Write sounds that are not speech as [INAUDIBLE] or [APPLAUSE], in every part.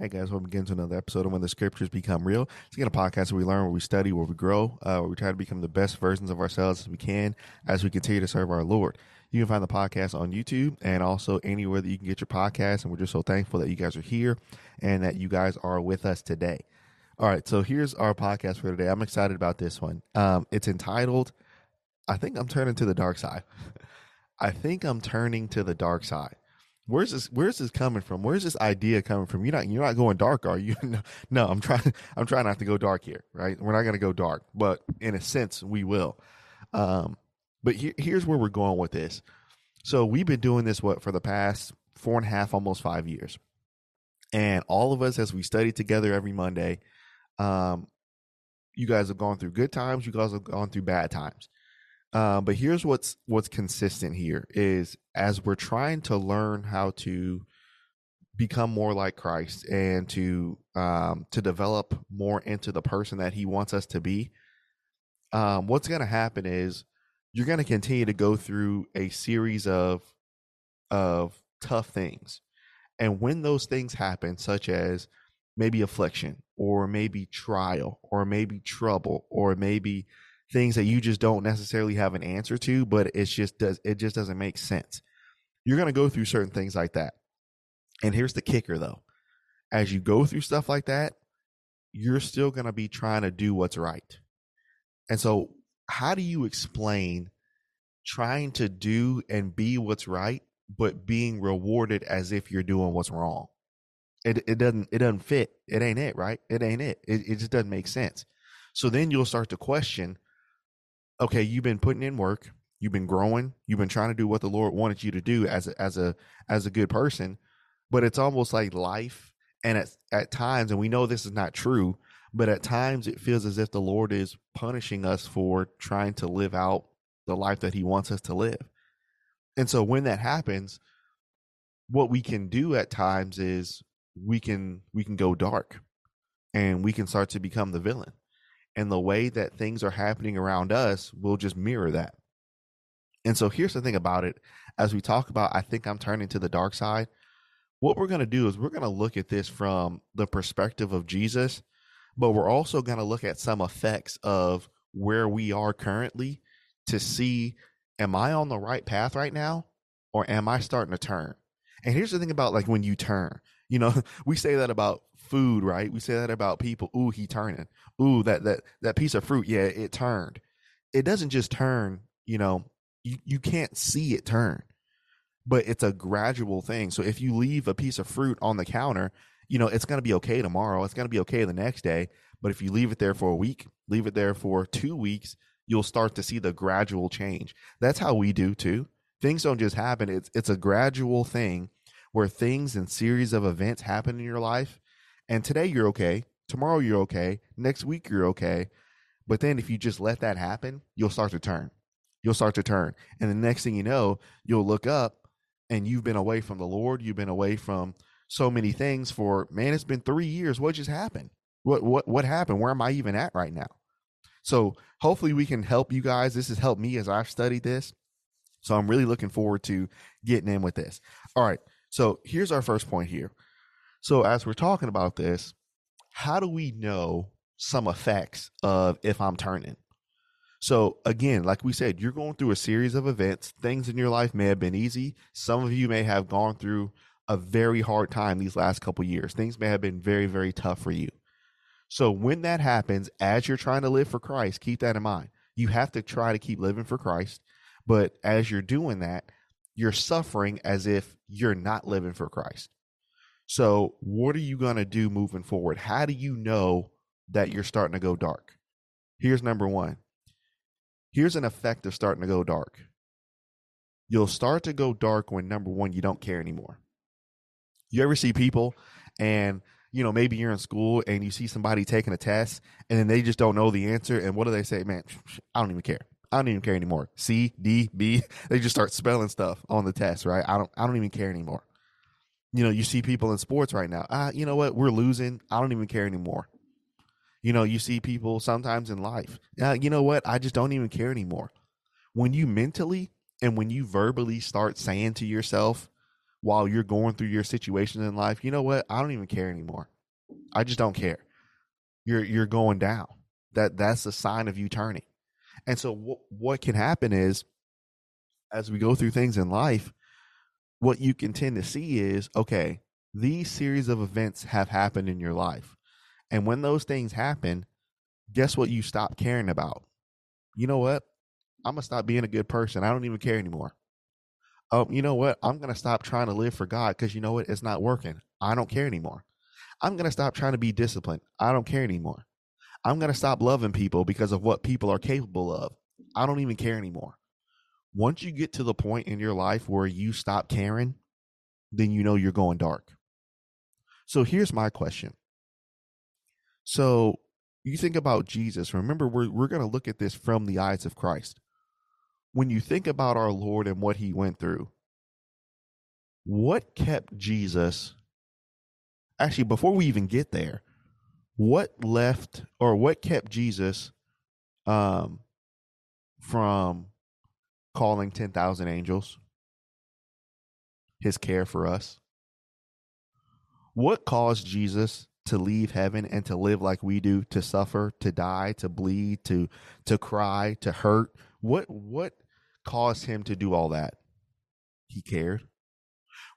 Hey guys, welcome again to another episode of When the Scriptures Become Real. It's again a podcast where we learn, where we study, where we grow, uh, where we try to become the best versions of ourselves as we can as we continue to serve our Lord. You can find the podcast on YouTube and also anywhere that you can get your podcast. And we're just so thankful that you guys are here and that you guys are with us today. All right, so here's our podcast for today. I'm excited about this one. Um, it's entitled, I think I'm turning to the dark side. [LAUGHS] I think I'm turning to the dark side where's this where's this coming from? Where's this idea coming from? You're not you're not going dark are you? [LAUGHS] No, i'm trying i'm trying not to go dark here right? We're not going to go dark but in a sense we will. Um but here, here's where we're going with this. So we've been doing this what for the past four and a half almost five years. And all of us as we study together every monday um you guys have gone through good times you guys have gone through bad times uh, but here's what's what's consistent here is as we're trying to learn how to become more like Christ and to um, to develop more into the person that He wants us to be. Um, what's going to happen is you're going to continue to go through a series of of tough things, and when those things happen, such as maybe affliction or maybe trial or maybe trouble or maybe things that you just don't necessarily have an answer to, but it's just does it just doesn't make sense. You're going to go through certain things like that. And here's the kicker though. As you go through stuff like that, you're still going to be trying to do what's right. And so, how do you explain trying to do and be what's right, but being rewarded as if you're doing what's wrong? It, it doesn't it doesn't fit. It ain't it, right? It ain't it. It, it just doesn't make sense. So then you'll start to question okay, you've been putting in work, you've been growing, you've been trying to do what the Lord wanted you to do as a, as a as a good person, but it's almost like life and at at times and we know this is not true, but at times it feels as if the Lord is punishing us for trying to live out the life that he wants us to live. And so when that happens, what we can do at times is we can we can go dark and we can start to become the villain and the way that things are happening around us will just mirror that. And so here's the thing about it as we talk about, I think I'm turning to the dark side. What we're going to do is we're going to look at this from the perspective of Jesus, but we're also going to look at some effects of where we are currently to see am I on the right path right now or am I starting to turn? And here's the thing about like when you turn, you know, [LAUGHS] we say that about food, right? We say that about people. Ooh, he turning. Ooh, that that that piece of fruit, yeah, it turned. It doesn't just turn, you know, you, you can't see it turn. But it's a gradual thing. So if you leave a piece of fruit on the counter, you know, it's to be okay tomorrow. It's to be okay the next day. But if you leave it there for a week, leave it there for two weeks, you'll start to see the gradual change. That's how we do too. Things don't just happen. It's it's a gradual thing where things and series of events happen in your life and today you're okay, tomorrow you're okay, next week you're okay. But then if you just let that happen, you'll start to turn. You'll start to turn. And the next thing you know, you'll look up and you've been away from the Lord, you've been away from so many things for man, it's been 3 years. What just happened? What what what happened? Where am I even at right now? So hopefully we can help you guys. This has helped me as I've studied this. So I'm really looking forward to getting in with this. All right. So here's our first point here. So as we're talking about this, how do we know some effects of if I'm turning? So again, like we said, you're going through a series of events. Things in your life may have been easy. Some of you may have gone through a very hard time these last couple years. Things may have been very, very tough for you. So when that happens, as you're trying to live for Christ, keep that in mind. You have to try to keep living for Christ. But as you're doing that, you're suffering as if you're not living for Christ. So, what are you going to do moving forward? How do you know that you're starting to go dark? Here's number one. Here's an effect of starting to go dark. You'll start to go dark when number one, you don't care anymore. You ever see people and you know, maybe you're in school and you see somebody taking a test and then they just don't know the answer. And what do they say? Man, I don't even care. I don't even care anymore. C, D, B. [LAUGHS] They just start spelling stuff on the test, right? I don't I don't even care anymore you know, you see people in sports right now. Ah, you know what? We're losing. I don't even care anymore. You know, you see people sometimes in life. Uh, you know what? I just don't even care anymore. When you mentally and when you verbally start saying to yourself, while you're going through your situations in life, you know what? I don't even care anymore. I just don't care. You're you're going down. That that's a sign of you turning. And so what what can happen is as we go through things in life, what you can tend to see is okay, these series of events have happened in your life. And when those things happen, guess what you stop caring about? You know what? I'm going to stop being a good person. I don't even care anymore. Oh, you know what? I'm going to stop trying to live for God because you know what? It's not working. I don't care anymore. I'm going to stop trying to be disciplined. I don't care anymore. I'm going to stop loving people because of what people are capable of. I don't even care anymore. Once you get to the point in your life where you stop caring, then you know you're going dark. So here's my question. So you think about Jesus, remember we're we're going to look at this from the eyes of Christ. When you think about our Lord and what he went through, what kept Jesus actually before we even get there, what left or what kept Jesus um from calling 10,000 angels? His care for us. What caused Jesus to leave heaven and to live like we do, to suffer, to die, to bleed, to to cry, to hurt? What what caused him to do all that? He cared.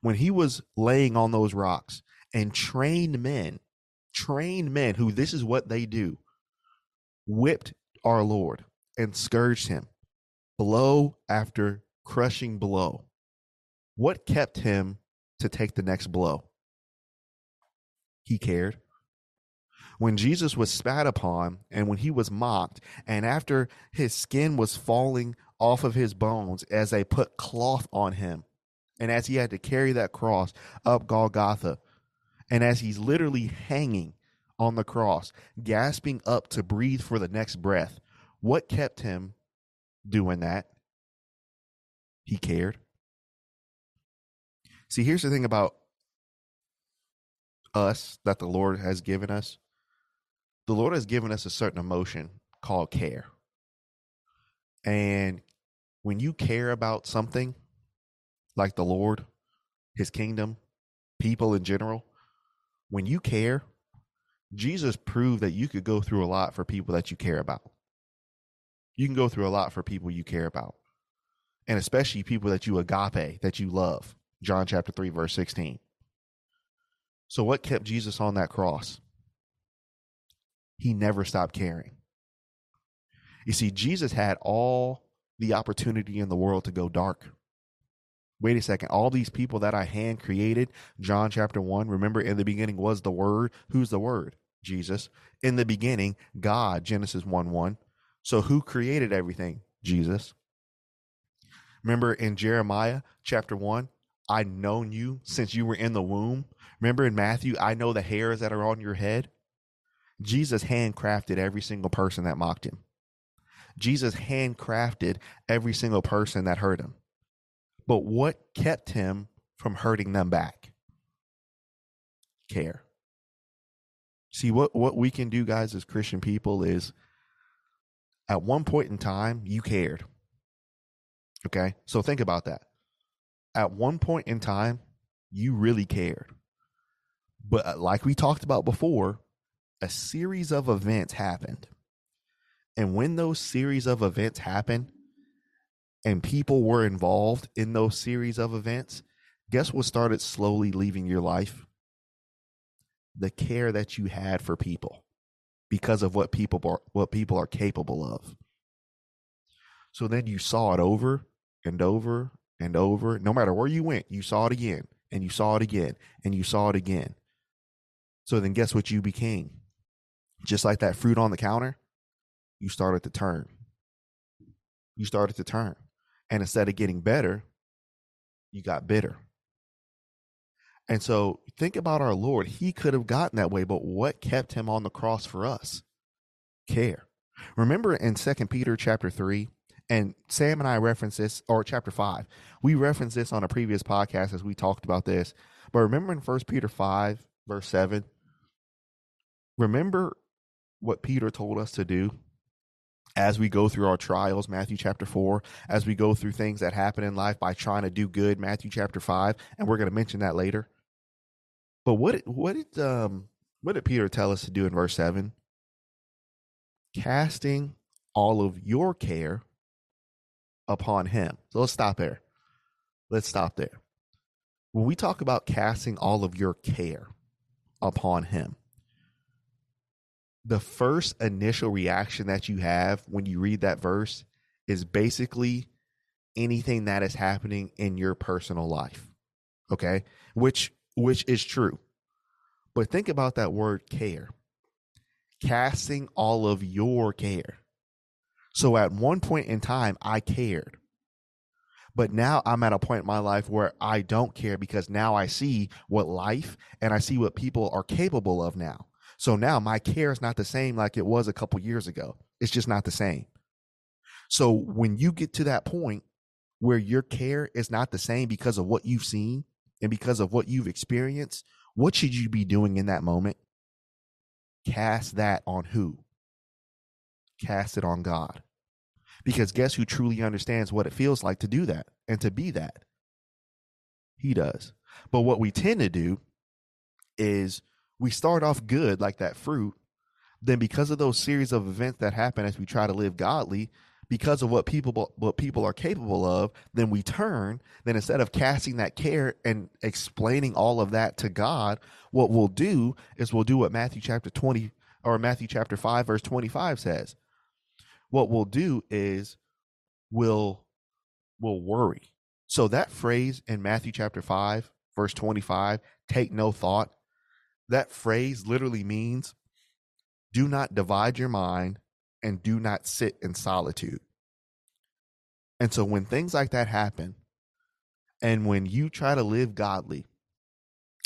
When he was laying on those rocks and trained men, trained men who this is what they do, whipped our Lord and scourged him blow after crushing blow. What kept him to take the next blow? He cared. When Jesus was spat upon and when he was mocked, and after his skin was falling off of his bones as they put cloth on him, and as he had to carry that cross up Golgotha, and as he's literally hanging on the cross, gasping up to breathe for the next breath, what kept him doing that. He cared. See, here's the thing about us that the Lord has given us. The Lord has given us a certain emotion called care. And when you care about something like the Lord, his kingdom, people in general, when you care, Jesus proved that you could go through a lot for people that you care about you can go through a lot for people you care about. And especially people that you agape that you love. John chapter 3 verse 16 so what kept jesus on that cross? He never stopped caring. You see jesus had all the opportunity in the world to go dark. Wait a second. All these people that i hand created john chapter 1 remember in the beginning was the word? Who's the word? Jesus. In the beginning god genesis 1 1 so who created everything? Jesus. Remember in Jeremiah chapter 1, I known you since you were in the womb. Remember in Matthew, I know the hairs that are on your head. Jesus handcrafted every single person that mocked him. Jesus handcrafted every single person that hurt him. But what kept him from hurting them back? Care. See what what we can do guys as Christian people is at one point in time, you cared. Okay. So think about that. At one point in time, you really cared. But uh, like we talked about before, a series of events happened. And when those series of events happened and people were involved in those series of events, guess what started slowly leaving your life? The care that you had for people because of what people are what people are capable of. So then you saw it over and over and over. No matter where you went, you saw it again and you saw it again and you saw it again. So then guess what you became? Just like that fruit on the counter, you started to turn. You started to turn. And instead of getting better, you got bitter. And so think about our Lord. He could have gotten that way, but what kept him on the cross for us? Care. Remember in Second Peter chapter 3, and Sam and I reference this, or chapter 5, we referenced this on a previous podcast as we talked about this. But remember in First Peter 5, verse 7, remember what Peter told us to do as we go through our trials, Matthew chapter 4, as we go through things that happen in life by trying to do good, Matthew chapter 5, and we're going to mention that later. But what what did um what did Peter tell us to do in verse 7? Casting all of your care upon him. So let's stop there. Let's stop there. When we talk about casting all of your care upon him, the first initial reaction that you have when you read that verse is basically anything that is happening in your personal life. Okay? Which which is true. But think about that word care. Casting all of your care. So at one point in time I cared. But now I'm at a point in my life where I don't care because now I see what life and I see what people are capable of now. So now my care is not the same like it was a couple years ago. It's just not the same. So when you get to that point where your care is not the same because of what you've seen and because of what you've experienced, what should you be doing in that moment? Cast that on who? Cast it on God. Because guess who truly understands what it feels like to do that and to be that? He does. But what we tend to do is we start off good like that fruit then because of those series of events that happen as we try to live godly because of what people what people are capable of then we turn then instead of casting that care and explaining all of that to god what we'll do is we'll do what matthew chapter 20 or matthew chapter 5 verse 25 says. What we'll do is we'll we'll worry. So that phrase in matthew chapter 5 verse 25 take no thought that phrase literally means do not divide your mind and do not sit in solitude. And so when things like that happen, and when you try to live godly,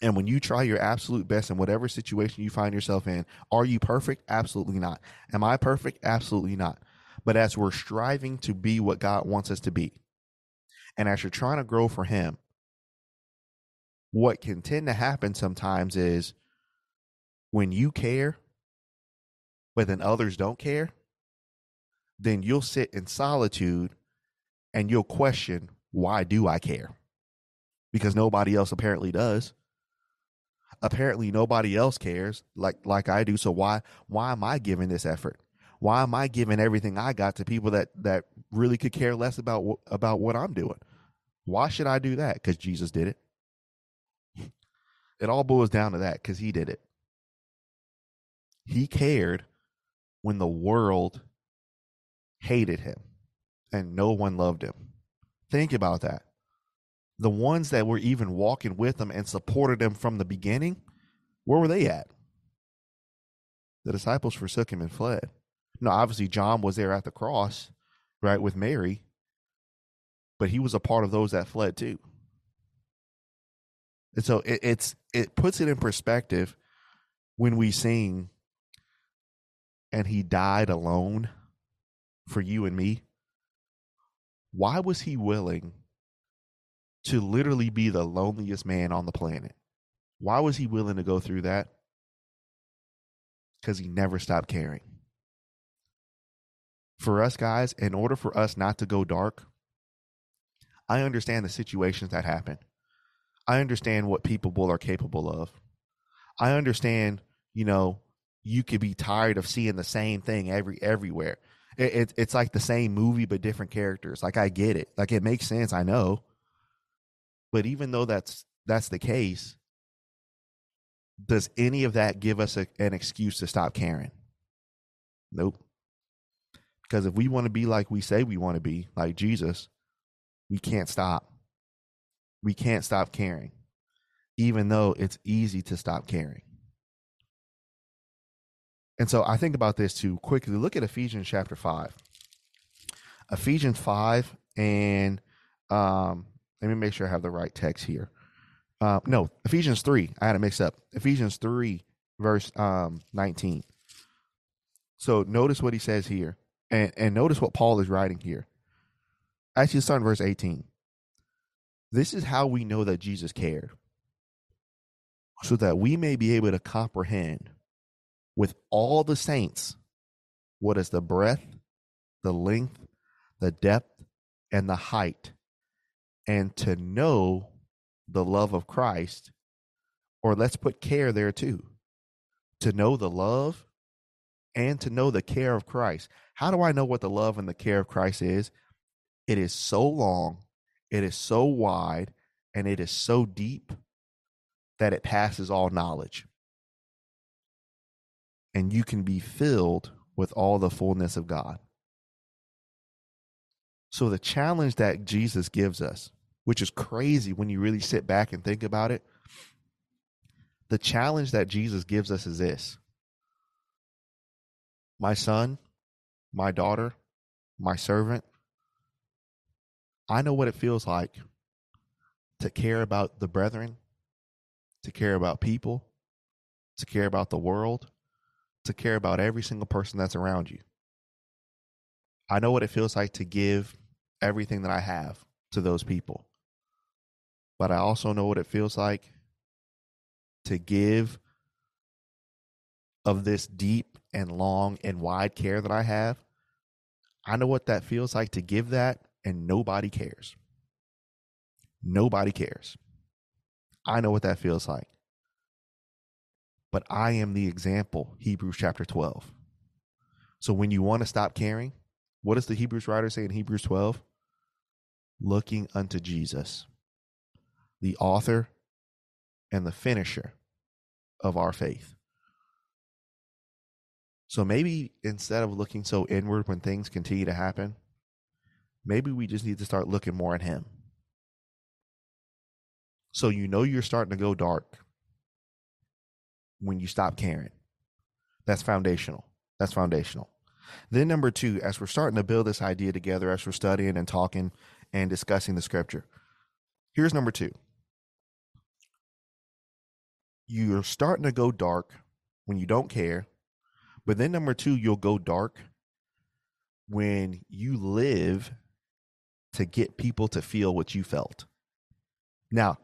and when you try your absolute best in whatever situation you find yourself in, are you perfect? Absolutely not. Am I perfect? Absolutely not. But as we're striving to be what God wants us to be, and as you're trying to grow for Him, what can tend to happen sometimes is when you care, but then others don't care, then you'll sit in solitude and you'll question, why do I care? Because nobody else apparently does. Apparently nobody else cares like like I do. So why why am I giving this effort? Why am I giving everything I got to people that that really could care less about about what I'm doing? Why should I do that? Because Jesus did it. It all boils down to that because he did it. He cared when the world hated him and no one loved him. Think about that. The ones that were even walking with him and supported him from the beginning, where were they at? The disciples forsook him and fled. Now, obviously, John was there at the cross, right, with Mary, but he was a part of those that fled too. And so it, it's it puts it in perspective when we sing and he died alone for you and me, why was he willing to literally be the loneliest man on the planet? Why was he willing to go through that? Because he never stopped caring. For us guys, in order for us not to go dark, I understand the situations that happen. I understand what people are capable of. I understand, you know, you could be tired of seeing the same thing every everywhere. It, it, it's like the same movie but different characters. Like I get it. Like it makes sense. I know. But even though that's that's the case, does any of that give us a, an excuse to stop caring? Nope. Because if we want to be like we say we want to be, like Jesus, we can't stop. We can't stop caring, even though it's easy to stop caring. And so I think about this too quickly. Look at Ephesians chapter 5. Ephesians 5 and um let me make sure I have the right text here. Uh, no, Ephesians 3. I had it mixed up. Ephesians 3 verse um 19. So notice what he says here. And and notice what Paul is writing here. Actually, start in verse 18. This is how we know that Jesus cared. So that we may be able to comprehend with all the saints what is the breadth the length, the depth, and the height, and to know the love of Christ, or let's put care there too, to know the love and to know the care of Christ. How do I know what the love and the care of Christ is? It is so long, it is so wide, and it is so deep that it passes all knowledge. And you can be filled with all the fullness of God. So, the challenge that Jesus gives us, which is crazy when you really sit back and think about it, the challenge that Jesus gives us is this My son, my daughter, my servant, I know what it feels like to care about the brethren, to care about people, to care about the world, to care about every single person that's around you. I know what it feels like to give everything that I have to those people. But I also know what it feels like to give of this deep and long and wide care that I have. I know what that feels like to give that and nobody cares. Nobody cares. I know what that feels like. But I am the example, Hebrews chapter 12. So when you want to stop caring, what does the Hebrews writer say in Hebrews 12? Looking unto Jesus, the author and the finisher of our faith. So maybe instead of looking so inward when things continue to happen, maybe we just need to start looking more at Him. So you know you're starting to go dark when you stop caring. That's foundational. That's foundational. Then, number two, as we're starting to build this idea together, as we're studying and talking and discussing the scripture, here's number two. You're starting to go dark when you don't care. But then, number two, you'll go dark when you live to get people to feel what you felt. Now,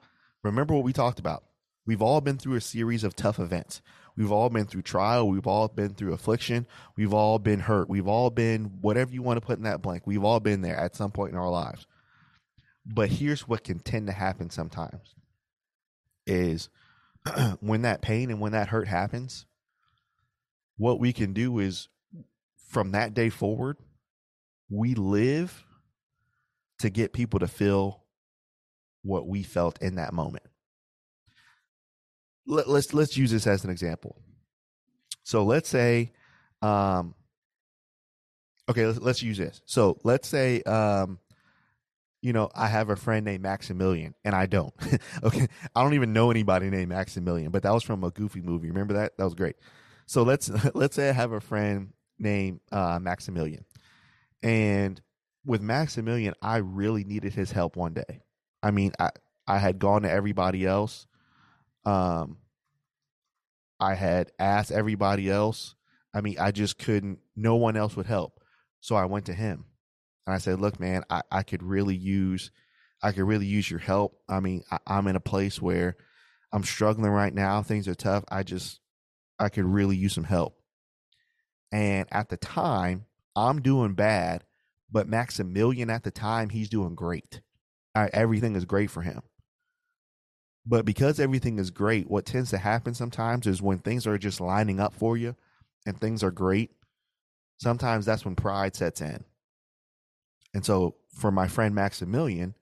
remember what we talked about. We've all been through a series of tough events. We've all been through trial. We've all been through affliction. We've all been hurt. We've all been whatever you want to put in that blank. We've all been there at some point in our lives. But here's what can tend to happen sometimes is [CLEARS THROAT] when that pain and when that hurt happens, what we can do is from that day forward, we live to get people to feel what we felt in that moment. Let, let's let's use this as an example. So let's say, um, okay, let's, let's use this. So let's say, um, you know, I have a friend named Maximilian, and I don't. [LAUGHS] okay, I don't even know anybody named Maximilian, but that was from a Goofy movie. Remember that? That was great. So let's [LAUGHS] let's say I have a friend named uh, Maximilian, and with Maximilian, I really needed his help one day. I mean, I I had gone to everybody else. Um, I had asked everybody else. I mean, I just couldn't. No one else would help, so I went to him, and I said, "Look, man, I I could really use, I could really use your help. I mean, I, I'm in a place where I'm struggling right now. Things are tough. I just, I could really use some help." And at the time, I'm doing bad but Maximilian at the time, he's doing great. Everything is great for him. But because everything is great, what tends to happen sometimes is when things are just lining up for you and things are great, sometimes that's when pride sets in. And so for my friend Maximilian,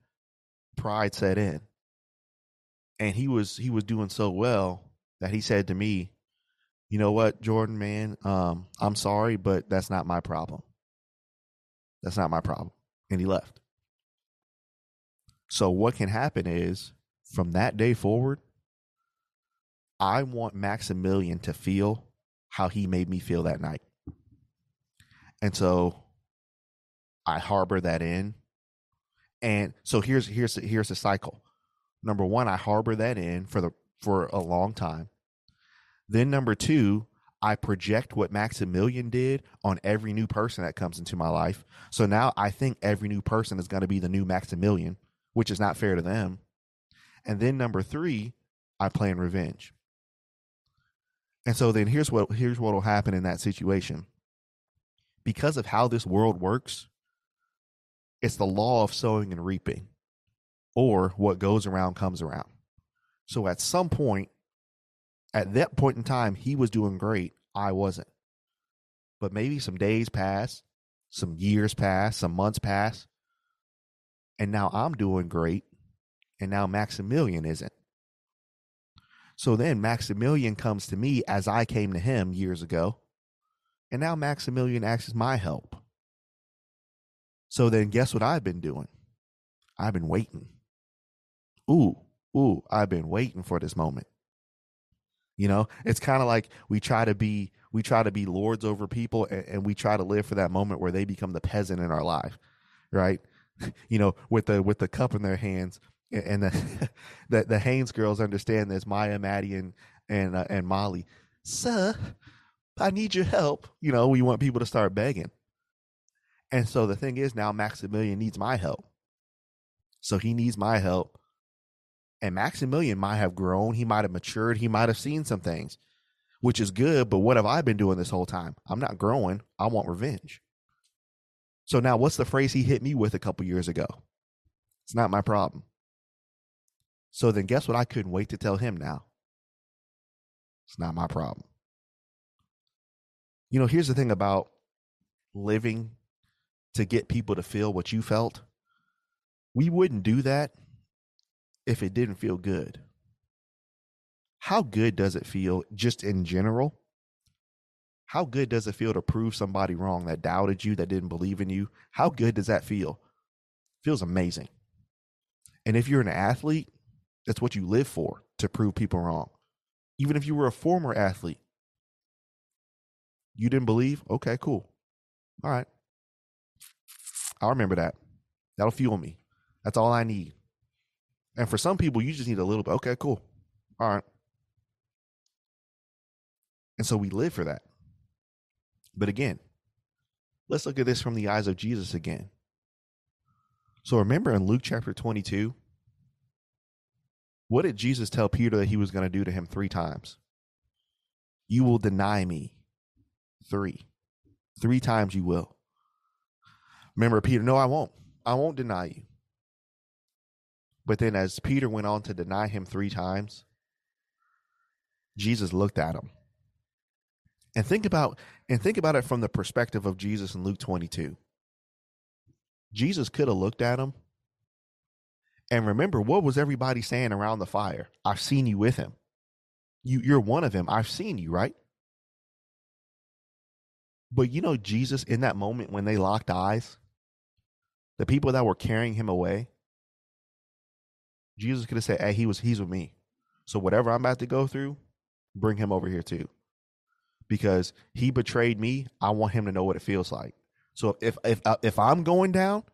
pride set in. And he was he was doing so well that he said to me, "You know what, Jordan, man, um, I'm sorry, but that's not my problem." That's not my problem. And he left. So what can happen is from that day forward, I want Maximilian to feel how he made me feel that night. And so I harbor that in. And so here's here's here's the cycle. Number 1, I harbor that in for the for a long time. Then number 2, I project what Maximilian did on every new person that comes into my life. So now I think every new person is going to be the new Maximilian, which is not fair to them. And then number three, I plan revenge. And so then here's what here's what will happen in that situation. because of how this world works, it's the law of sowing and reaping, or what goes around comes around. So at some point, at that point in time, he was doing great. I wasn't. But maybe some days pass, some years pass, some months pass, and now I'm doing great, and now Maximilian isn't. So then Maximilian comes to me as I came to him years ago, and now Maximilian asks my help. So then guess what I've been doing? I've been waiting. Ooh, ooh, I've been waiting for this moment. You know, it's kind of like we try to be we try to be lords over people and, and, we try to live for that moment where they become the peasant in our life, right? [LAUGHS] You know, with the with the cup in their hands and the [LAUGHS] the, the Haynes girls understand this. Maya, Maddie, and and uh, and Molly, sir, I need your help. You know, we want people to start begging. And so the thing is now Maximilian needs my help. So he needs my help. And Maximilian might have grown, he might have matured, he might have seen some things, which is good. But what have I been doing this whole time? I'm not growing. I want revenge. So now what's the phrase he hit me with a couple years ago? It's not my problem. So then guess what I couldn't wait to tell him now? It's not my problem. You know, here's the thing about living to get people to feel what you felt. We wouldn't do that if it didn't feel good. How good does it feel just in general? How good does it feel to prove somebody wrong that doubted you, that didn't believe in you? How good does that feel? feels amazing. And if you're an athlete, that's what you live for to prove people wrong. Even if you were a former athlete, you didn't believe? Okay, cool. All right. I'll remember that. That'll fuel me. That's all I need. And for some people, you just need a little bit. Okay, cool. All right. And so we live for that. But again, let's look at this from the eyes of Jesus again. So remember in Luke chapter 22, what did Jesus tell Peter that he was going to do to him three times? You will deny me. Three. Three times you will. Remember, Peter, no, I won't. I won't deny you. But then, as Peter went on to deny him three times, Jesus looked at him. And think about and think about it from the perspective of Jesus in Luke 22. Jesus could have looked at him and remember, what was everybody saying around the fire? I've seen you with him. You, you're one of them. I've seen you, right? But you know, Jesus, in that moment when they locked eyes, the people that were carrying him away, Jesus could have said, Hey, he was he's with me. So whatever I'm about to go through, bring him over here too. Because he betrayed me, I want him to know what it feels like. So if if uh, if I'm going down,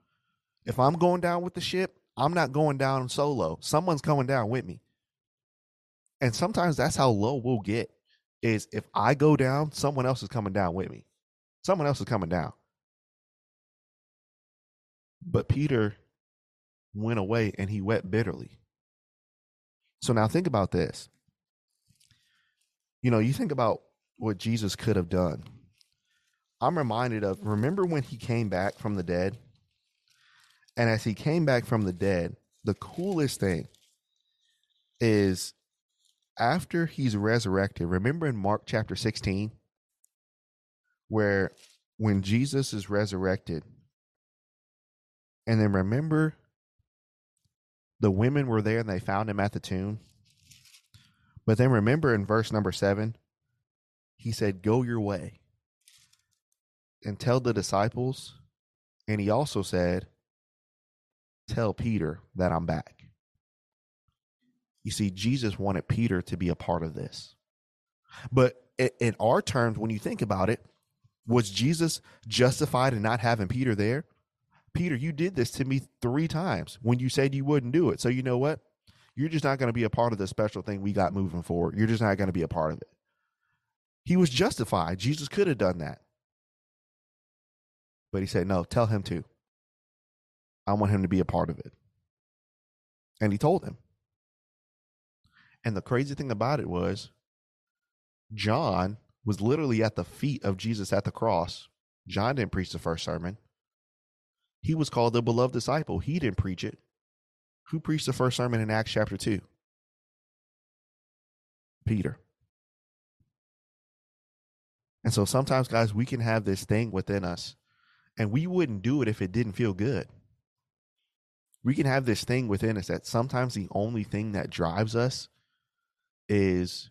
if I'm going down with the ship, I'm not going down solo. Someone's coming down with me. And sometimes that's how low we'll get is if I go down, someone else is coming down with me. Someone else is coming down. But Peter went away and he wept bitterly. So now think about this. You know, you think about what Jesus could have done. I'm reminded of remember when he came back from the dead? And as he came back from the dead, the coolest thing is after he's resurrected, remember in Mark chapter 16, where when Jesus is resurrected, and then remember the women were there and they found him at the tomb. But then remember in verse number seven, he said, Go your way and tell the disciples. And he also said, tell Peter that I'm back. You see, Jesus wanted Peter to be a part of this. But in our terms, when you think about it, was Jesus justified in not having Peter there? Peter, you did this to me three times when you said you wouldn't do it. So, you know what? You're just not going to be a part of the special thing we got moving forward. You're just not going to be a part of it. He was justified. Jesus could have done that. But he said, no, tell him to. I want him to be a part of it. And he told him. And the crazy thing about it was, John was literally at the feet of Jesus at the cross John didn't preach the first sermon. He was called the beloved disciple. He didn't preach it. Who preached the first sermon in Acts chapter 2? Peter. And so sometimes, guys, we can have this thing within us, and we wouldn't do it if it didn't feel good. We can have this thing within us that sometimes the only thing that drives us is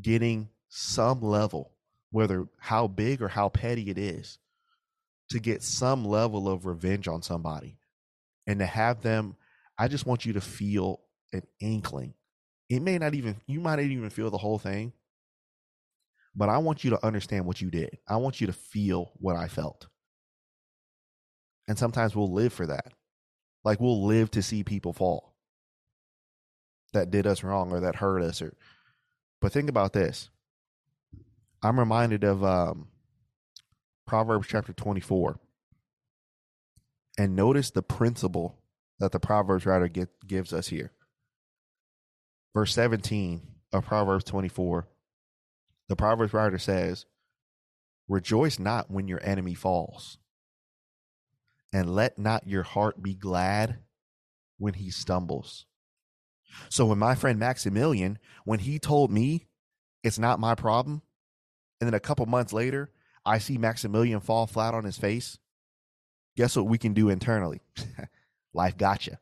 getting some level, whether how big or how petty it is, to get some level of revenge on somebody and to have them. I just want you to feel an inkling. It may not even, you might not even feel the whole thing, but I want you to understand what you did. I want you to feel what I felt. And sometimes we'll live for that. Like we'll live to see people fall that did us wrong or that hurt us or but think about this. I'm reminded of um, Proverbs chapter 24. And notice the principle that the Proverbs writer get, gives us here. Verse 17 of Proverbs 24 the Proverbs writer says, Rejoice not when your enemy falls, and let not your heart be glad when he stumbles. So when my friend Maximilian, when he told me it's not my problem, and then a couple months later, I see Maximilian fall flat on his face, guess what we can do internally? [LAUGHS] Life got you.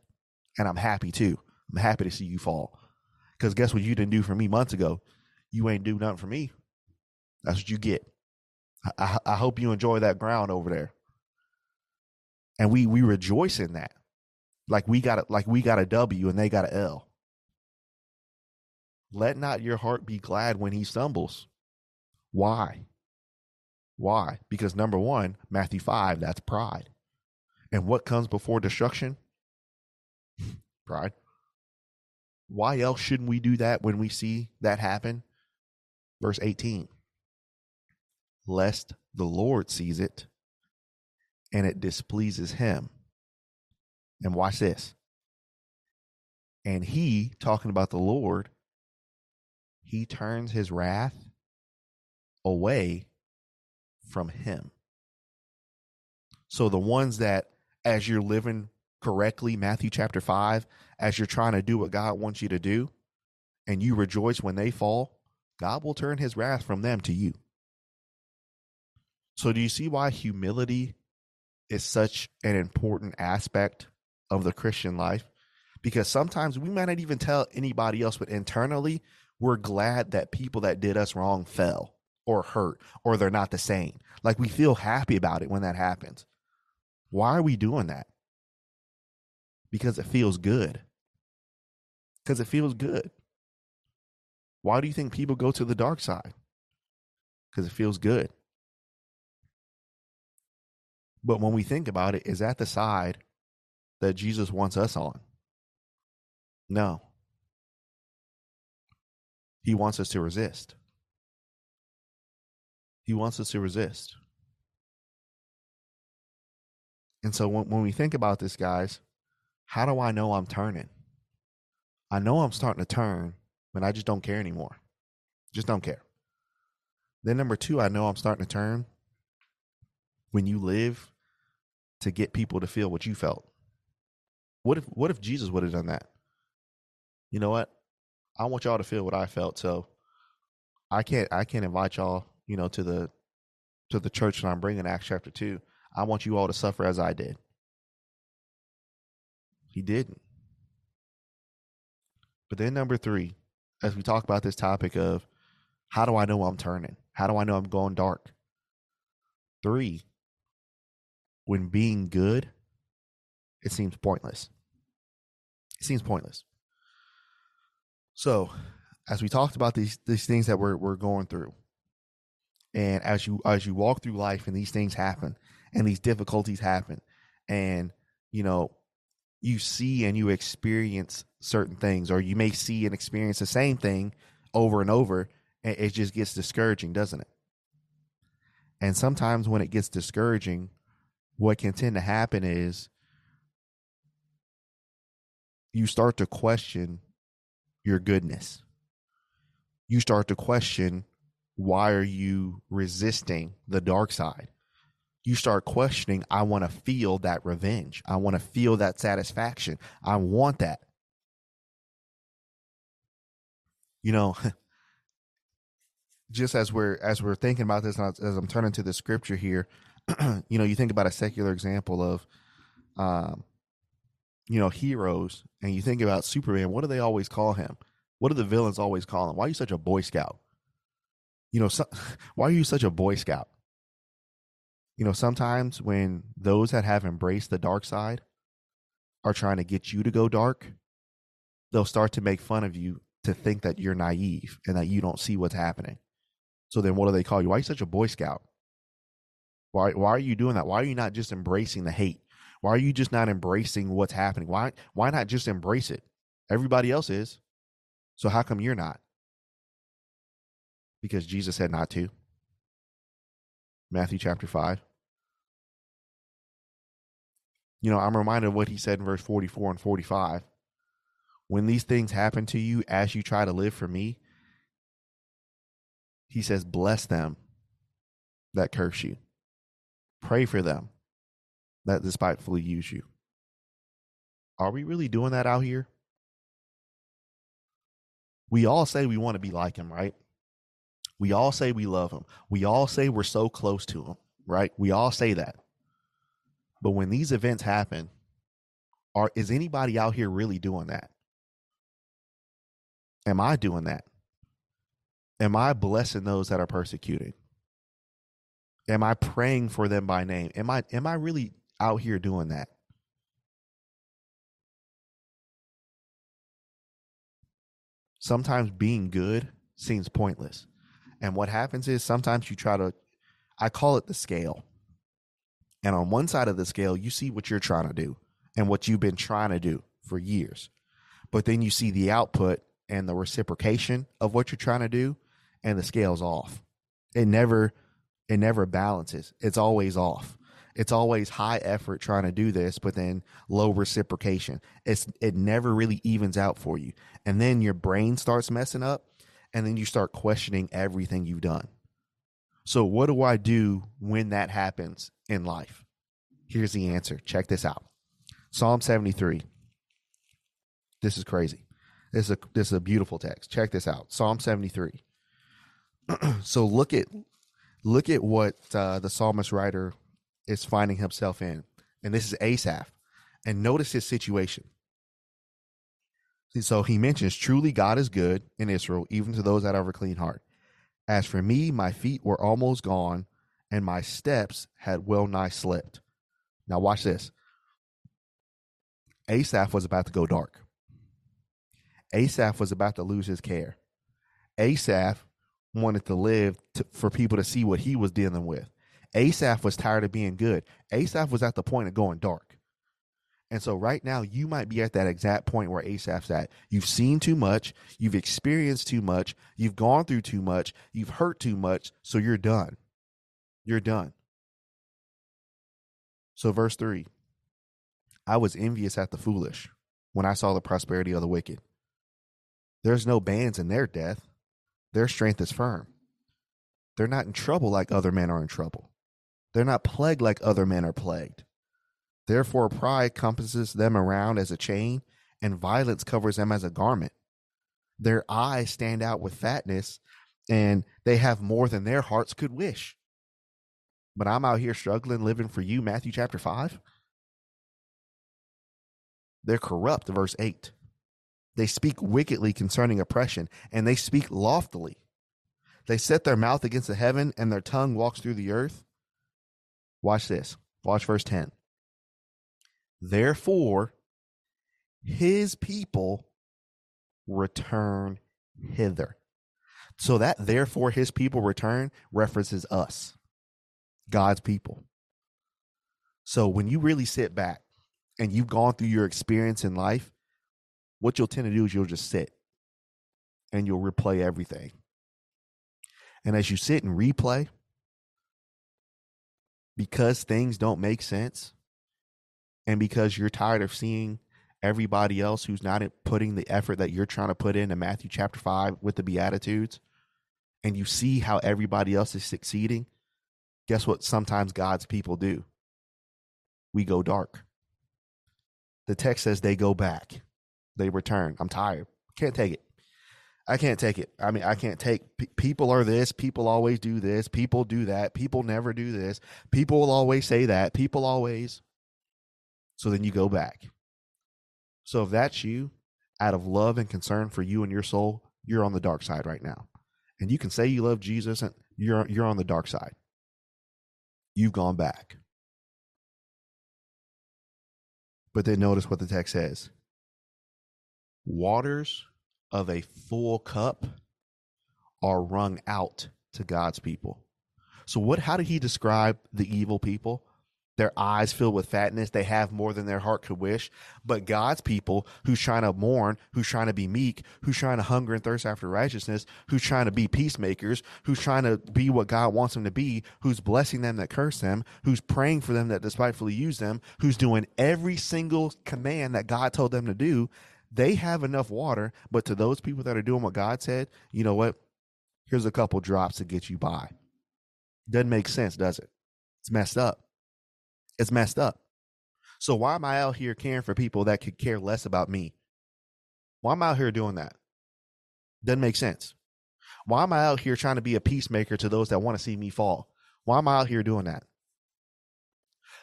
And I'm happy too. I'm happy to see you fall. Because guess what you didn't do for me months ago? you ain't do nothing for me. That's what you get. I, I hope you enjoy that ground over there. And we we rejoice in that. Like we got it, like we got a W and they got a L. Let not your heart be glad when he stumbles. Why? Why? Because number one, Matthew 5, that's pride. And what comes before destruction? [LAUGHS] pride. Why else shouldn't we do that when we see that happen? Verse 18 Lest the Lord sees it and it displeases him. And watch this. And he, talking about the Lord, he turns his wrath away from him. So the ones that, as you're living correctly, Matthew chapter 5, as you're trying to do what God wants you to do, and you rejoice when they fall, God will turn his wrath from them to you. So, do you see why humility is such an important aspect of the Christian life? Because sometimes we might not even tell anybody else, but internally, we're glad that people that did us wrong fell or hurt or they're not the same. Like we feel happy about it when that happens. Why are we doing that? Because it feels good. Because it feels good. Why do you think people go to the dark side? Because it feels good. But when we think about it, is that the side that Jesus wants us on? No. He wants us to resist. He wants us to resist. And so when, when we think about this, guys, how do I know I'm turning? I know I'm starting to turn but I just don't care anymore. Just don't care. Then number two, I know I'm starting to turn when you live to get people to feel what you felt. What if what if Jesus would have done that? You know what? I want y'all to feel what I felt. So I can't I can't invite y'all, you know, to the to the church that I'm bringing Acts chapter two. I want you all to suffer as I did. He didn't. But then number three, as we talk about this topic of how do I know I'm turning? How do I know I'm going dark? Three, when being good, it seems pointless. It seems pointless. So, as we talked about these these things that we're we're going through, and as you as you walk through life and these things happen and these difficulties happen, and you know you see and you experience certain things, or you may see and experience the same thing over and over, and it just gets discouraging, doesn't it? And sometimes when it gets discouraging, what can tend to happen is you start to question your goodness. You start to question why are you resisting the dark side? you start questioning, I want to feel that revenge. I want to feel that satisfaction. I want that. You know, [LAUGHS] just as we're as we're thinking about this, as I'm turning to the scripture here, [CLEARS THROAT] you know, you think about a secular example of, um, you know, heroes, and you think about Superman. What do they always call him? What do the villains always call him? Why are you such a Boy Scout? You know, so, [LAUGHS] why are you such a Boy Scout? You know, sometimes when those that have embraced the dark side are trying to get you to go dark, they'll start to make fun of you to think that you're naive and that you don't see what's happening. So then what do they call you? Why are you such a Boy Scout? Why why are you doing that? Why are you not just embracing the hate? Why are you just not embracing what's happening? Why why not just embrace it? Everybody else is. So how come you're not? Because Jesus said not to. Matthew chapter 5. You know, I'm reminded of what he said in verse 44 and 45. When these things happen to you as you try to live for me, he says, bless them that curse you. Pray for them that despitefully use you. Are we really doing that out here? We all say we want to be like him, right? We all say we love him. We all say we're so close to him, right? We all say that. But when these events happen, are is anybody out here really doing that? Am I doing that? Am I blessing those that are persecuting? Am I praying for them by name? Am I am I really out here doing that? Sometimes being good seems pointless. And what happens is sometimes you try to I call it the scale. And on one side of the scale, you see what you're trying to do and what you've been trying to do for years. But then you see the output and the reciprocation of what you're trying to do, and the scale's off. It never it never balances. It's always off. It's always high effort trying to do this, but then low reciprocation. It's it never really evens out for you. And then your brain starts messing up and then you start questioning everything you've done. So what do I do when that happens in life? Here's the answer. Check this out. Psalm 73. This is crazy. This is a this is a beautiful text. Check this out. Psalm 73. [CLEARS THROAT] so look at look at what uh, the psalmist writer is finding himself in. And this is Asaph. And notice his situation. So he mentions, Truly God is good in Israel, even to those that have a clean heart. As for me, my feet were almost gone, and my steps had well nigh slipped. Now, watch this. Asaph was about to go dark. Asaph was about to lose his care. Asaph wanted to live to, for people to see what he was dealing with. Asaph was tired of being good. Asaph was at the point of going dark. And so right now you might be at that exact point where Asaph's at. You've seen too much, you've experienced too much, you've gone through too much, you've hurt too much, so you're done. You're done. So verse 3. I was envious at the foolish when I saw the prosperity of the wicked. There's no bands in their death. Their strength is firm. They're not in trouble like other men are in trouble. They're not plagued like other men are plagued. Therefore, pride compasses them around as a chain, and violence covers them as a garment. Their eyes stand out with fatness, and they have more than their hearts could wish. But I'm out here struggling, living for you, Matthew chapter 5. They're corrupt, verse 8. They speak wickedly concerning oppression, and they speak loftily. They set their mouth against the heaven, and their tongue walks through the earth. Watch this. Watch verse 10. Therefore, his people return hither. So that therefore his people return references us, God's people. So when you really sit back and you've gone through your experience in life, what you'll tend to do is you'll just sit and you'll replay everything. And as you sit and replay, because things don't make sense, and because you're tired of seeing everybody else who's not putting the effort that you're trying to put in in Matthew chapter 5 with the Beatitudes, and you see how everybody else is succeeding, guess what sometimes God's people do? We go dark. The text says they go back, they return. I'm tired. Can't take it. I can't take it. I mean, I can't take people are this, people always do this, people do that, people never do this, people will always say that, people always. So then you go back. So if that's you, out of love and concern for you and your soul, you're on the dark side right now. And you can say you love Jesus and you're you're on the dark side. You've gone back. But then notice what the text says. Waters of a full cup are wrung out to God's people. So what how did he describe the evil people? Their eyes filled with fatness, they have more than their heart could wish. But God's people who's trying to mourn, who's trying to be meek, who's trying to hunger and thirst after righteousness, who's trying to be peacemakers, who's trying to be what God wants them to be, who's blessing them that curse them, who's praying for them that despitefully use them, who's doing every single command that God told them to do, they have enough water. But to those people that are doing what God said, you know what? Here's a couple drops to get you by. Doesn't make sense, does it? It's messed up. It's messed up. So why am I out here caring for people that could care less about me? Why am I out here doing that? Doesn't make sense. Why am I out here trying to be a peacemaker to those that want to see me fall? Why am I out here doing that?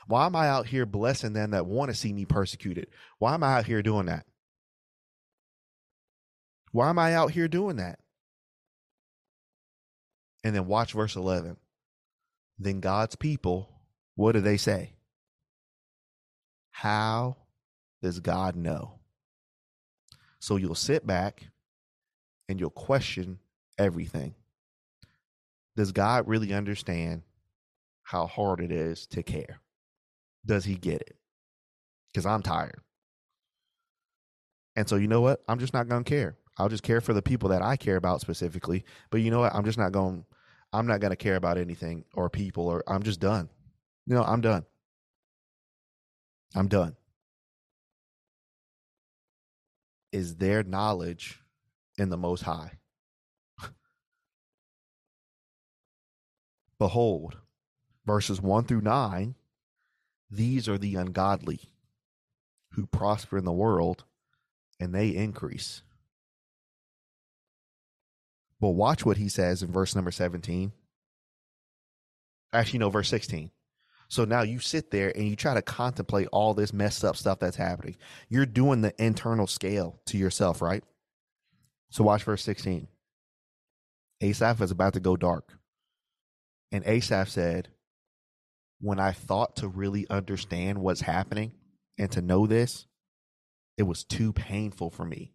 Why am I out here blessing them that want to see me persecuted? Why am I out here doing that? Why am I out here doing that? And then watch verse 11. Then God's people, what do they say? How does God know? So you'll sit back and you'll question everything. Does God really understand how hard it is to care? Does he get it? Because I'm tired. And so, you know what? I'm just not going to care. I'll just care for the people that I care about specifically. But you know what? I'm just not going I'm not going to care about anything or people or I'm just done. You know, I'm done. I'm done. Is there knowledge in the most high? [LAUGHS] Behold, verses 1 through 9, these are the ungodly who prosper in the world and they increase. But watch what he says in verse number 17. Actually, no, verse 16. So now you sit there and you try to contemplate all this messed up stuff that's happening. You're doing the internal scale to yourself, right? So watch verse 16. Asaph is about to go dark. And Asaph said, When I thought to really understand what's happening and to know this, it was too painful for me.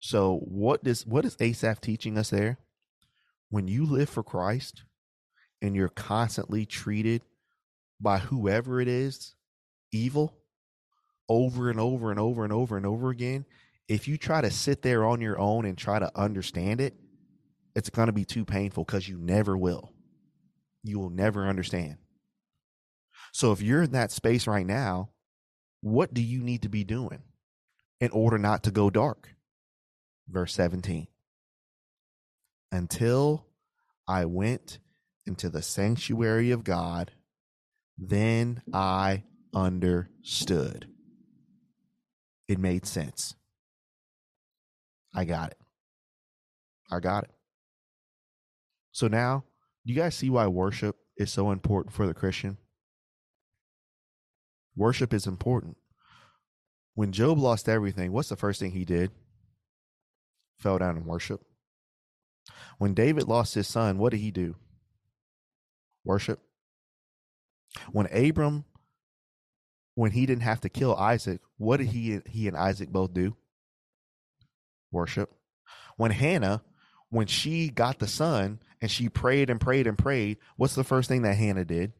So what does what is Asaph teaching us there? When you live for Christ and you're constantly treated by whoever it is evil over and over and over and over and over again, if you try to sit there on your own and try to understand it, it's going to be too painful because you never will. You will never understand. So if you're in that space right now, what do you need to be doing in order not to go dark? Verse 17. Until I went into the sanctuary of God, then I understood. It made sense. I got it. I got it. So now, you guys see why worship is so important for the Christian? Worship is important. When Job lost everything, what's the first thing he did? Fell down and worship. When David lost his son, what did he do? Worship. When Abram, when he didn't have to kill Isaac, what did he he and Isaac both do? Worship. When Hannah, when she got the son and she prayed and prayed and prayed, what's the first thing that Hannah did?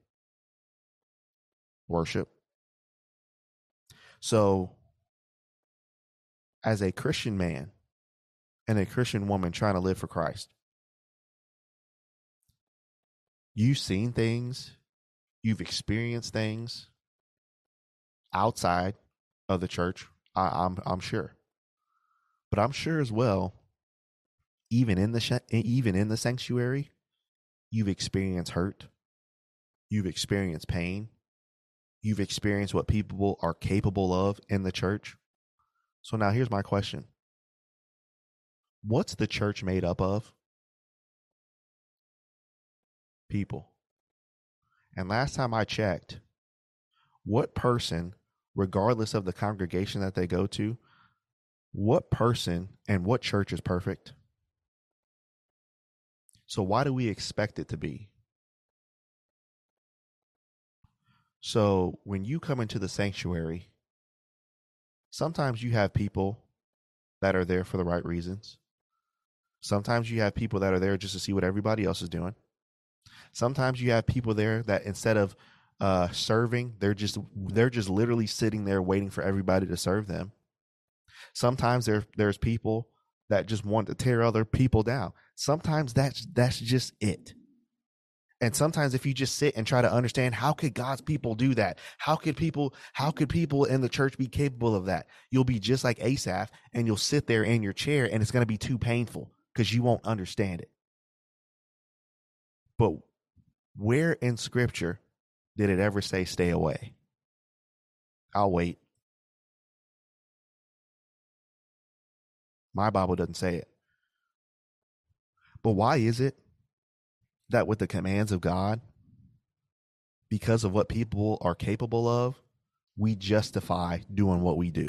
Worship. So, as a Christian man, and a Christian woman trying to live for Christ. You've seen things, you've experienced things outside of the church. I, am I'm, I'm sure, but I'm sure as well, even in the even in the sanctuary, you've experienced hurt, you've experienced pain, you've experienced what people are capable of in the church. So now here's my question What's the church made up of? People. And last time I checked, what person, regardless of the congregation that they go to, what person and what church is perfect? So why do we expect it to be? So when you come into the sanctuary, sometimes you have people that are there for the right reasons. Sometimes you have people that are there just to see what everybody else is doing. Sometimes you have people there that instead of uh, serving, they're just they're just literally sitting there waiting for everybody to serve them. Sometimes there there's people that just want to tear other people down. Sometimes that's that's just it. And sometimes if you just sit and try to understand how could God's people do that? How could people how could people in the church be capable of that? You'll be just like Asaph and you'll sit there in your chair and it's going to be too painful because you won't understand it. But where in scripture did it ever say stay away? I'll wait. My Bible doesn't say it. But why is it that with the commands of God, because of what people are capable of, we justify doing what we do?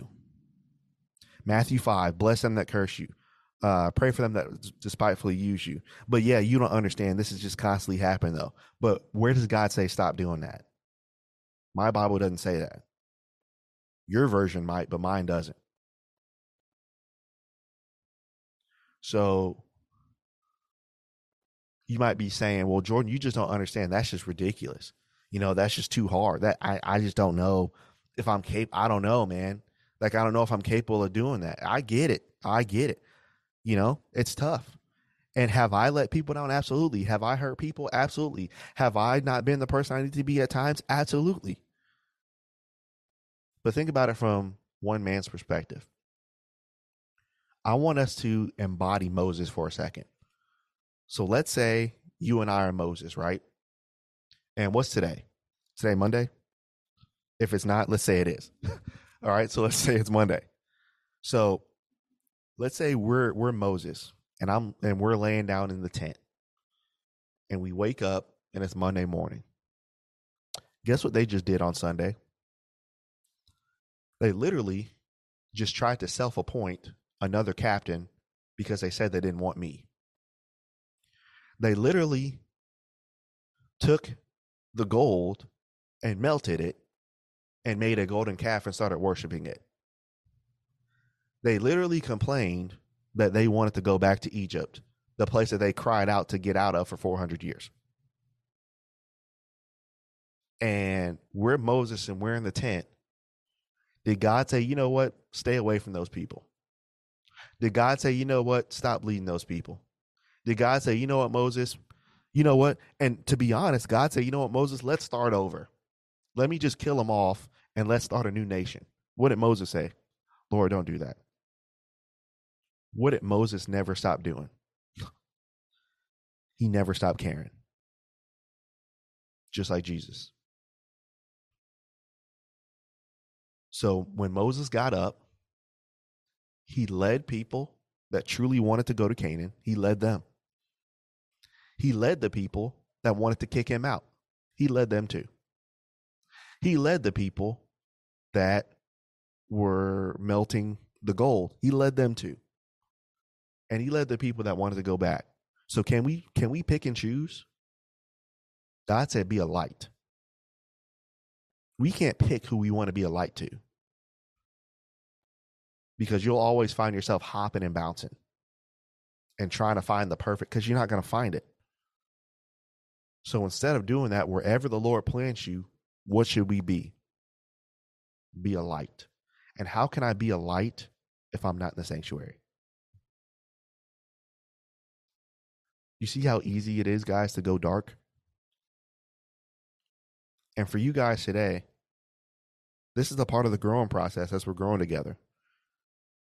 Matthew 5, bless them that curse you. Uh, pray for them that despitefully use you. But yeah, you don't understand. This is just constantly happening though. But where does God say stop doing that? My Bible doesn't say that. Your version might, but mine doesn't. So you might be saying, well, Jordan, you just don't understand. That's just ridiculous. You know, that's just too hard. That I, I just don't know if I'm capable. I don't know, man. Like, I don't know if I'm capable of doing that. I get it. I get it. You know, it's tough. And have I let people down? Absolutely. Have I hurt people? Absolutely. Have I not been the person I need to be at times? Absolutely. But think about it from one man's perspective. I want us to embody Moses for a second. So let's say you and I are Moses, right? And what's today? Today, Monday? If it's not, let's say it is. [LAUGHS] All right. So let's say it's Monday. So let's say we're we're Moses and I'm and we're laying down in the tent. And we wake up and it's Monday morning. Guess what they just did on Sunday? They literally just tried to self appoint another captain because they said they didn't want me. They literally took the gold and melted it and made a golden calf and started worshiping it. They literally complained that they wanted to go back to Egypt, the place that they cried out to get out of for 400 years. And we're Moses and we're in the tent. Did God say, you know what? Stay away from those people? Did God say, you know what? Stop leading those people? Did God say, you know what, Moses? You know what? And to be honest, God said, you know what, Moses? Let's start over. Let me just kill them off and let's start a new nation. What did Moses say? Lord, don't do that. What did Moses never stop doing? he never stopped caring. Just like Jesus. So when Moses got up, he led people that truly wanted to go to Canaan, he led them. He led the people that wanted to kick him out. He led them too. He led the people that were melting the gold. He led them too. And he led the people that wanted to go back. So can we can we pick and choose? God said be a light. We can't pick who we want to be a light to because you'll always find yourself hopping and bouncing and trying to find the perfect because you're not going to find it. So instead of doing that, wherever the Lord plants you, what should we be? Be a light. And how can I be a light if I'm not in the sanctuary? You see how easy it is, guys, to go dark? And for you guys today, this is a part of the growing process as we're growing together.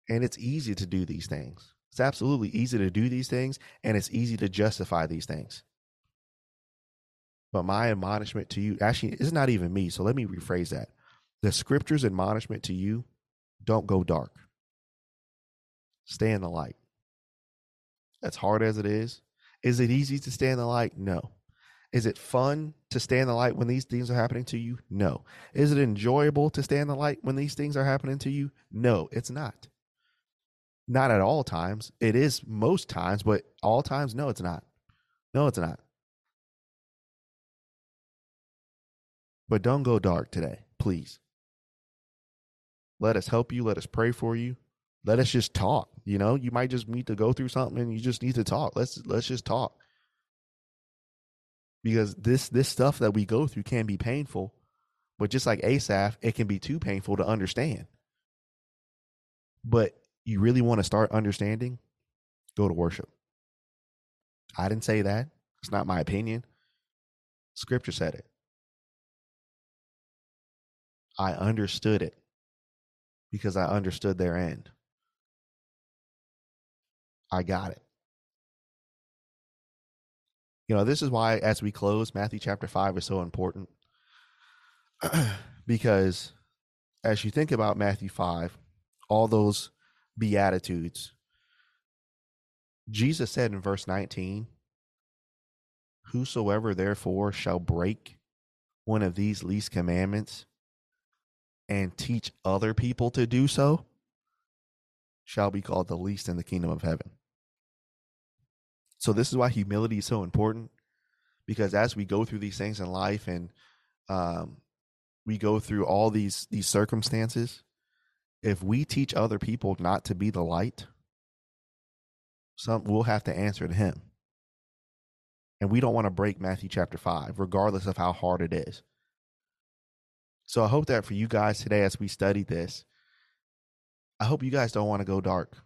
And it's easy to do these things. It's absolutely easy to do these things, and it's easy to justify these things. But my admonishment to you, actually, it's not even me. So let me rephrase that. The scripture's admonishment to you don't go dark, stay in the light. As hard as it is, is it easy to stay in the light? No. Is it fun to stay in the light when these things are happening to you? No. Is it enjoyable to stay in the light when these things are happening to you? No, it's not. Not at all times. It is most times, but all times, no, it's not. No, it's not. But don't go dark today, please. Let us help you. Let us pray for you. Let us just talk. You know, you might just need to go through something and you just need to talk. Let's let's just talk. Because this this stuff that we go through can be painful, but just like Asaph, it can be too painful to understand. But you really want to start understanding, go to worship. I didn't say that. It's not my opinion. Scripture said it. I understood it because I understood their end. I got it. You know, this is why, as we close, Matthew chapter 5 is so important. [CLEARS THROAT] because as you think about Matthew 5, all those Beatitudes, Jesus said in verse 19, Whosoever therefore shall break one of these least commandments and teach other people to do so shall be called the least in the kingdom of heaven. So this is why humility is so important because as we go through these things in life and um, we go through all these these circumstances, if we teach other people not to be the light, some we'll have to answer to him. And we don't want to break Matthew chapter 5 regardless of how hard it is. So I hope that for you guys today, as we study this, I hope you guys don't want to go dark.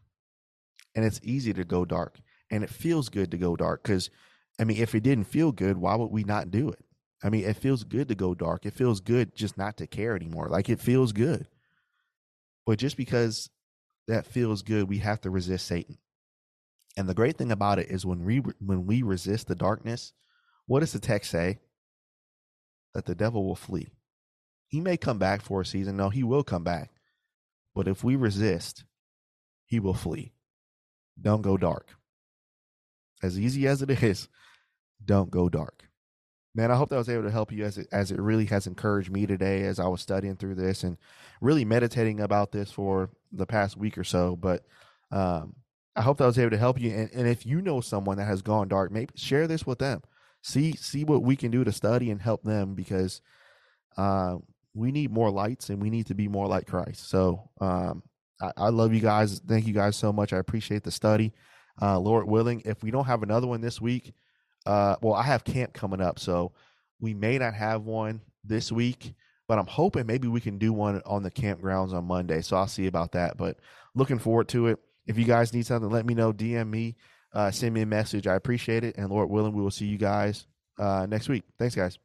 And it's easy to go dark. And it feels good to go dark because, I mean, if it didn't feel good, why would we not do it? I mean, it feels good to go dark. It feels good just not to care anymore. Like it feels good. But just because that feels good, we have to resist Satan. And the great thing about it is when we when we resist the darkness, what does the text say? That the devil will flee. He may come back for a season. No, he will come back. But if we resist, he will flee. Don't go dark. As easy as it [LAUGHS] is, don't go dark. Man, I hope that I was able to help you as it, as it really has encouraged me today as I was studying through this and really meditating about this for the past week or so. But um, I hope that I was able to help you. And, and if you know someone that has gone dark, maybe share this with them. See see what we can do to study and help them because uh, we need more lights and we need to be more like Christ. So um, I, I, love you guys. Thank you guys so much. I appreciate the study. Uh, Lord willing, if we don't have another one this week, uh, well, I have camp coming up, so we may not have one this week, but I'm hoping maybe we can do one on the campgrounds on Monday. So I'll see about that. But looking forward to it. If you guys need something, let me know. DM me, uh, send me a message. I appreciate it. And Lord willing, we will see you guys uh, next week. Thanks, guys.